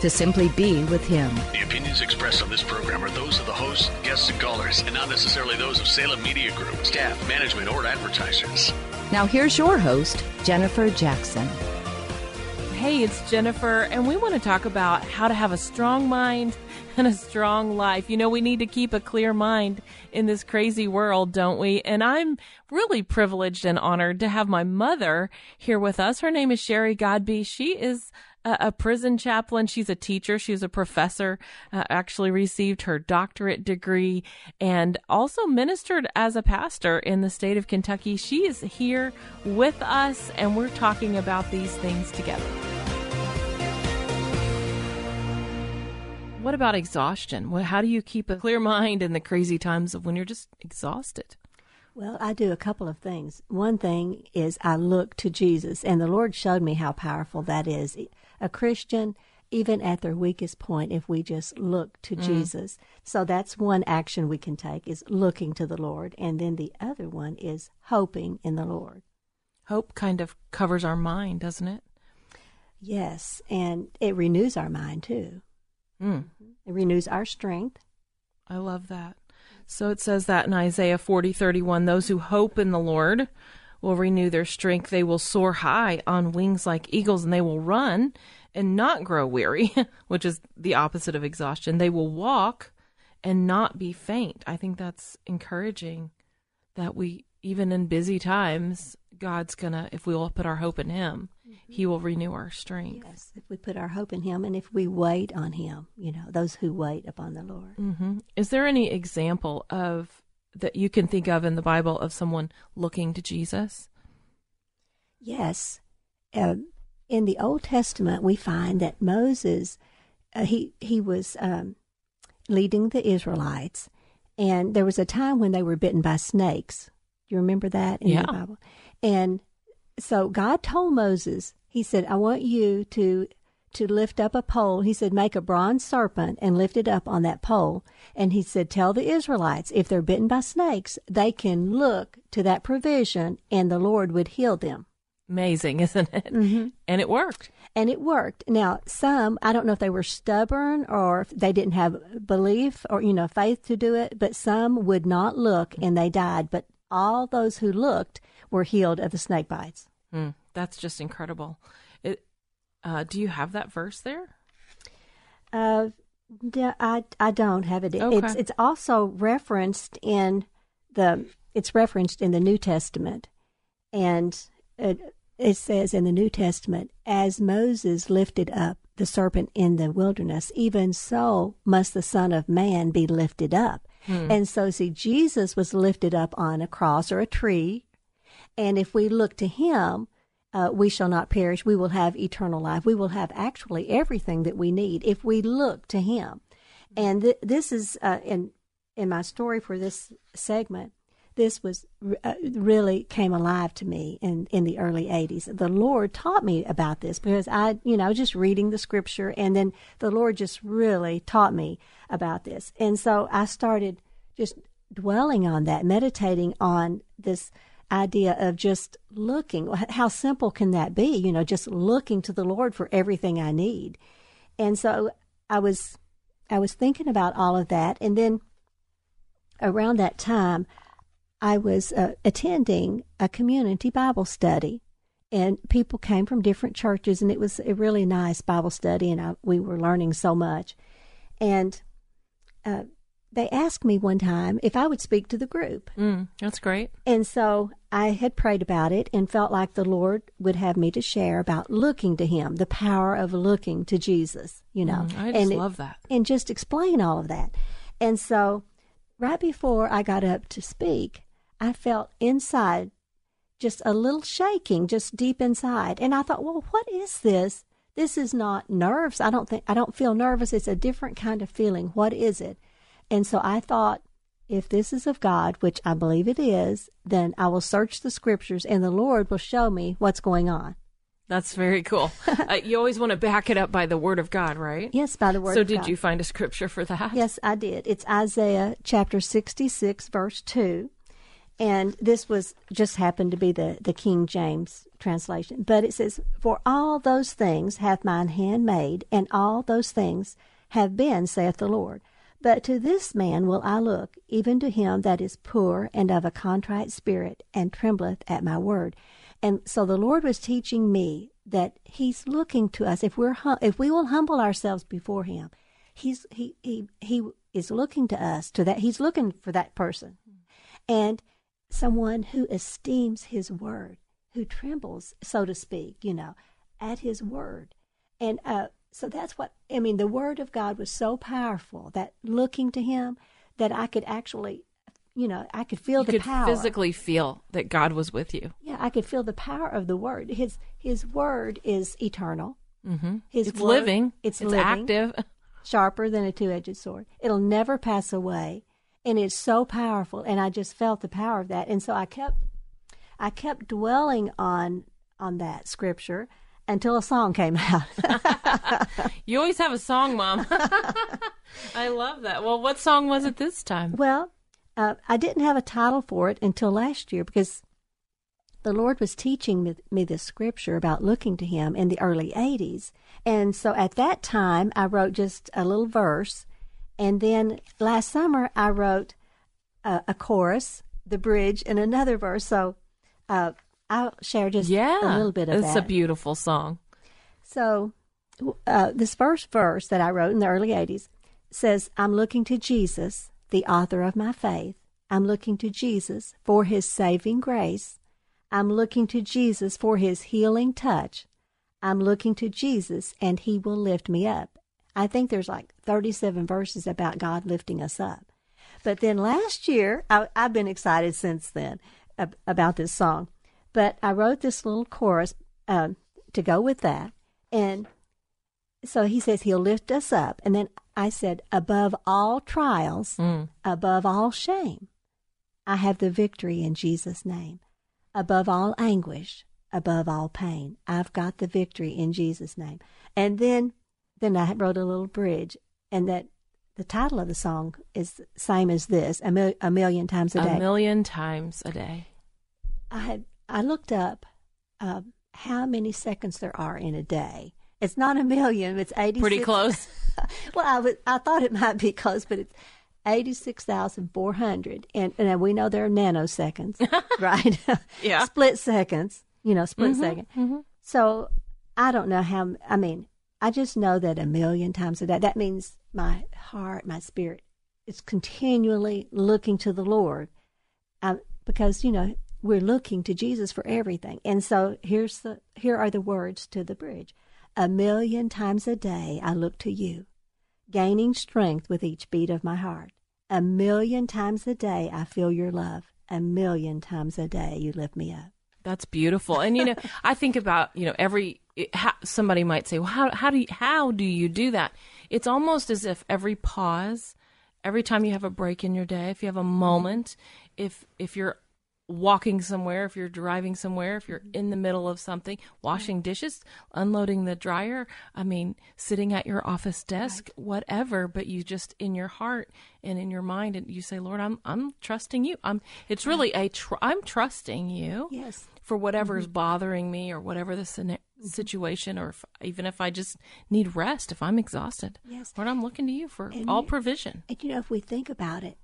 to simply be with Him. The opinions expressed on this program are those of the hosts, guests, and callers, and not necessarily those of Salem Media Group, staff, management, or advertisers. Now, here's your host, Jennifer Jackson. Hey, it's Jennifer, and we want to talk about how to have a strong mind and a strong life. You know, we need to keep a clear mind in this crazy world, don't we? And I'm really privileged and honored to have my mother here with us. Her name is Sherry Godby. She is a, prison chaplain. She's a teacher. She's a professor, uh, actually received her doctorate degree and also ministered as a pastor in the state of Kentucky. She is here with us and we're talking about these things together. What about exhaustion? How do you keep a clear mind in the crazy times of when you're just exhausted? Well, I do a couple of things. One thing is I look to Jesus, and the Lord showed me how powerful that is. A Christian, even at their weakest point, if we just look to mm. Jesus. So that's one action we can take is looking to the Lord. And then the other one is hoping in the Lord. Hope kind of covers our mind, doesn't it? Yes, and it renews our mind too. Mm. It renews our strength. I love that. So it says that in Isaiah 40, 31, those who hope in the Lord will renew their strength. They will soar high on wings like eagles and they will run and not grow weary, which is the opposite of exhaustion. They will walk and not be faint. I think that's encouraging that we, even in busy times, God's gonna, if we will put our hope in Him, mm-hmm. He will renew our strength. Yes, if we put our hope in Him and if we wait on Him, you know, those who wait upon the Lord. Mm-hmm. Is there any example of that you can think of in the Bible of someone looking to Jesus? Yes. Uh, in the Old Testament, we find that Moses, uh, he he was um, leading the Israelites, and there was a time when they were bitten by snakes. You remember that in yeah. the Bible? And so God told Moses, He said, I want you to to lift up a pole. He said, make a bronze serpent and lift it up on that pole. And he said, tell the Israelites, if they're bitten by snakes, they can look to that provision and the Lord would heal them. Amazing, isn't it? Mm-hmm. And it worked. And it worked. Now, some, I don't know if they were stubborn or if they didn't have belief or, you know, faith to do it, but some would not look and they died. But all those who looked were healed of the snake bites. Mm, that's just incredible. It, uh, do you have that verse there? Uh, I I don't have it. Okay. It's it's also referenced in the it's referenced in the New Testament, and it, it says in the New Testament, as Moses lifted up the serpent in the wilderness, even so must the Son of Man be lifted up. Hmm. And so, see, Jesus was lifted up on a cross or a tree and if we look to Him, uh, we shall not perish. We will have eternal life. We will have actually everything that we need if we look to Him. And th- this is uh, in in my story for this segment. This was uh, really came alive to me in in the early '80s. The Lord taught me about this because I, you know, just reading the Scripture, and then the Lord just really taught me about this. And so I started just dwelling on that, meditating on this idea of just looking. How simple can that be? You know, just looking to the Lord for everything I need. And so I was, I was thinking about all of that. And then around that time, I was uh, attending a community Bible study. And people came from different churches, and it was a really nice Bible study, and I, we were learning so much. And uh, they asked me one time if I would speak to the group. Mm, that's great. And so I had prayed about it and felt like the Lord would have me to share about looking to Him, the power of looking to Jesus, you know. Mm, I just and it- love that. And just explain all of that. And so right before I got up to speak, I felt inside just a little shaking, just deep inside. And I thought, well, what is this? This is not nerves. I don't think I don't feel nervous. It's a different kind of feeling. What is it? And so I thought, if this is of God, which I believe it is, then I will search the scriptures and the Lord will show me what's going on. That's very cool. uh, you always want to back it up by the word of God, right? Yes, by the word so did God. you find a scripture for that? Yes, I did. It's Isaiah chapter 66, verse 2. And this was just happened to be the, the King James translation. But it says, For all those things hath mine hand made, and all those things have been, saith the Lord. But to this man will I look, even to him that is poor and of a contrite spirit, and trembleth at my word. And so the Lord was teaching me that He's looking to us if we're hum- if we will humble ourselves before Him. He's he he he is looking to us to that. He's looking for that person, and someone who esteems His word, who trembles, so to speak, you know, at His word, and uh, so that's what I mean. The word of God was so powerful that looking to Him, that I could actually, you know, I could feel You the could power. physically feel that God was with you. Yeah, I could feel the power of the word. His His word is eternal. Mm-hmm. His it's word- living. It's, it's living, active. sharper than a two-edged sword. It'll never pass away, and it's so powerful. And I just felt the power of that, and so I kept, I kept dwelling on on that scripture until a song came out. You always have a song, Mom. I love that. Well, what song was it this time? Well, uh, I didn't have a title for it until last year because the Lord was teaching me, me this scripture about looking to Him in the early 80s. And so at that time, I wrote just a little verse. And then last summer, I wrote a, a chorus, the bridge, and another verse. So uh, I'll share just Yeah, a little bit of it's that. a beautiful song. So, uh, this first verse that I wrote in the early 80s says, I'm looking to Jesus, the author of my faith. I'm looking to Jesus for his saving grace. I'm looking to Jesus for his healing touch. I'm looking to Jesus and he will lift me up. I think there's like 37 verses about God lifting us up. But then last year, I, I've been excited since then ab- about this song. But I wrote this little chorus um, to go with that. And so he says he'll lift us up. And then I said, above all trials, Mm. above all shame, I have the victory in Jesus' name. Above all anguish, above all pain, I've got the victory in Jesus' name. And then, then I wrote a little bridge, and that the title of the song is the same as this, a, mil- a million times a day. A million times a day. I had I looked up uh, how many seconds there are in a day. It's not a million. It's eighty. Pretty close. well, I was, I thought it might be close, but it's eighty six thousand four hundred, and and we know there are nanoseconds, right? Yeah. split seconds. You know, split Mhm, 2nd mhm. So I don't know how. I mean, I just know that a million times a day. That means my heart, my spirit, is continually looking to the Lord, um, because you know we're looking to Jesus for everything. And so here's the here are the words to the bridge. A million times a day I look to you, gaining strength with each beat of my heart. A million times a day I feel your love. A million times a day you lift me up. That's beautiful. And you know, I think about you know every it- how, somebody might say, well, how how do you, how do you do that? It's almost as if every pause, every time you have a break in your day, if you have a moment, if if you're walking somewhere, if you're driving somewhere, if you're in the middle of something, washing dishes, unloading the dryer, I mean, sitting at your office desk, whatever, but you just in your heart and in your mind and you say, "Lord, I'm I'm trusting you." I'm it's really a tr- I'm trusting you Yes. for whatever's bothering me or whatever the sina- situation or if, even if I just need rest if I'm exhausted. Yes. Lord, I'm looking to you for And all you- provision. And you know, if we think about it,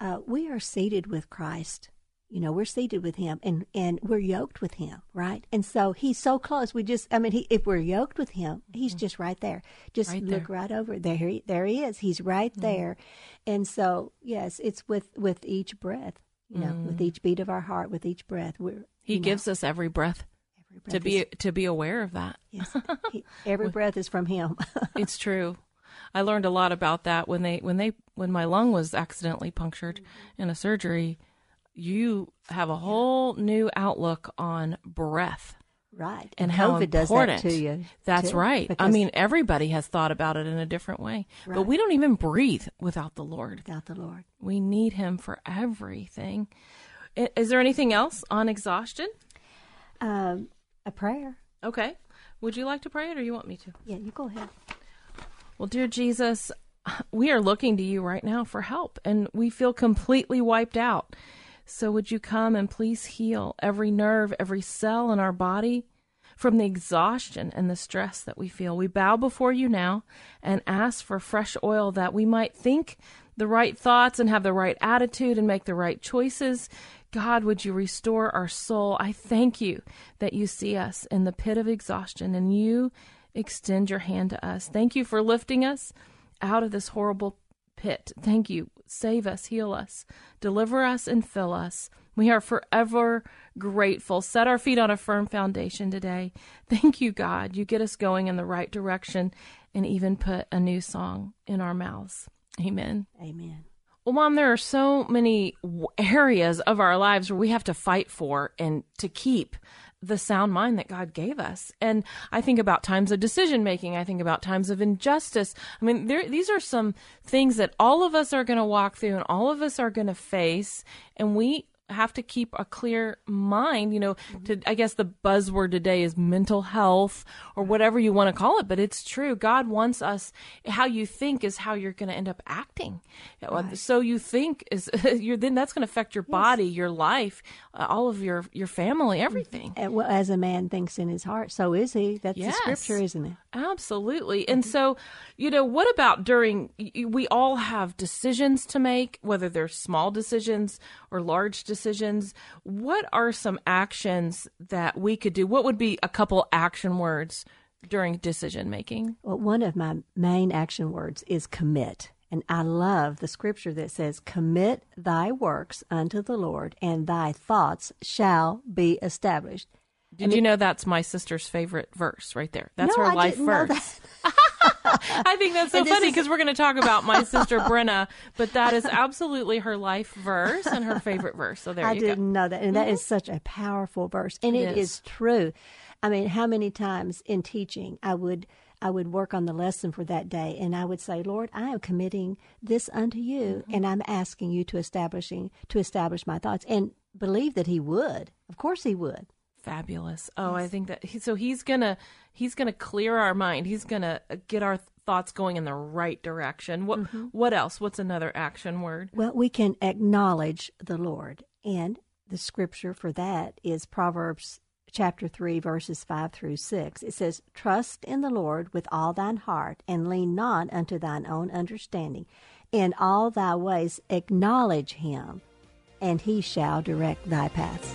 uh, we are seated with Christ, You know, we're seated with him and, and we're yoked with him, right? And so he's so close. We just, I mean, he, if we're yoked with him, he's mm-hmm. just right there. Just Right look there. right over there. He, there he is. He's right mm-hmm. there. And so, yes, it's with, with each breath, you know, with mm-hmm. each beat of our heart, with each breath. We're, He know, gives us every breath every breath to breath be to be aware of that. yes, he, every breath is from him. it's true. I learned a lot about that when they when they when my lung was accidentally punctured in a surgery. You have a whole new outlook on breath right. and how COVID does important. that to you. That's too, right. I mean, everybody has thought about it in a different way, but we don't even breathe without the Lord. without the Lord. We need Him for everything. Is there anything else on exhaustion? Um, a prayer. Okay. Would you like to pray it, or you want me to? Yeah, you go ahead. Well, dear Jesus, we are looking to you right now for help, and we feel completely wiped out. So, would you come and please heal every nerve, every cell in our body from the exhaustion and the stress that we feel? We bow before you now and ask for fresh oil that we might think the right thoughts and have the right attitude and make the right choices. God, would you restore our soul? I thank you that you see us in the pit of exhaustion and you extend your hand to us. Thank you for lifting us out of this horrible pit. Thank you. Save us, heal us, deliver us, and fill us. We are forever grateful. Set our feet on a firm foundation today. Thank you, God. You get us going in the right direction and even put a new song in our mouths. Amen. Amen. Well, Mom, there are so many areas of our lives where we have to fight for and to keep the sound mind that God gave us. And I think about times of decision making. I think about times of injustice. I mean, there, these are some things that all of us are going to walk through and all of us are going to face. And we have to keep a clear mind, you know, to, I guess the buzzword today is mental health or whatever you want to call it, but it's true. God wants us, how you think is how you're going to end up acting. Uh, so you think is, you're, then that's going to affect your body, your life, uh, all of your, your family, mm-hmm. everything. And, well, as a man thinks in his heart, so is he. That's Yes. the scripture, isn't it? Absolutely. And mm-hmm. so, you know, what about during, we all have decisions to make, whether they're small decisions or large decisions. What are some actions that we could do? What would be a couple action words during decision making? Well, one of my main action words is commit. And I love the scripture that says, Commit thy works unto the Lord, and thy thoughts shall be established. Did you know that's my sister's favorite verse right there? That's No, her I life didn't verse. I think that's so funny is- because we're going to talk about my sister Brenna, but that is absolutely her life verse and her favorite verse. So there I you didn't. Mm-hmm. know that. And that is such a powerful verse. And It it is. is true. I mean, how many times in teaching I would I would work on the lesson for that day and I would say, Lord, I am committing this unto you Mm-hmm. and I'm asking you to establishing to establish my thoughts and believe that he would. Of course he would. Fabulous. Oh, I think that he, so. He's gonna he's gonna clear our mind. He's gonna uh, get our thoughts going in the right direction. What Mm-hmm. what else? What's another action word? Well, we can acknowledge the Lord. And the scripture for that is Proverbs chapter 3, verses 5 through 6. It says, Trust in the Lord with all thine heart, and lean not unto thine own understanding. In all thy ways acknowledge him, and he shall direct thy paths.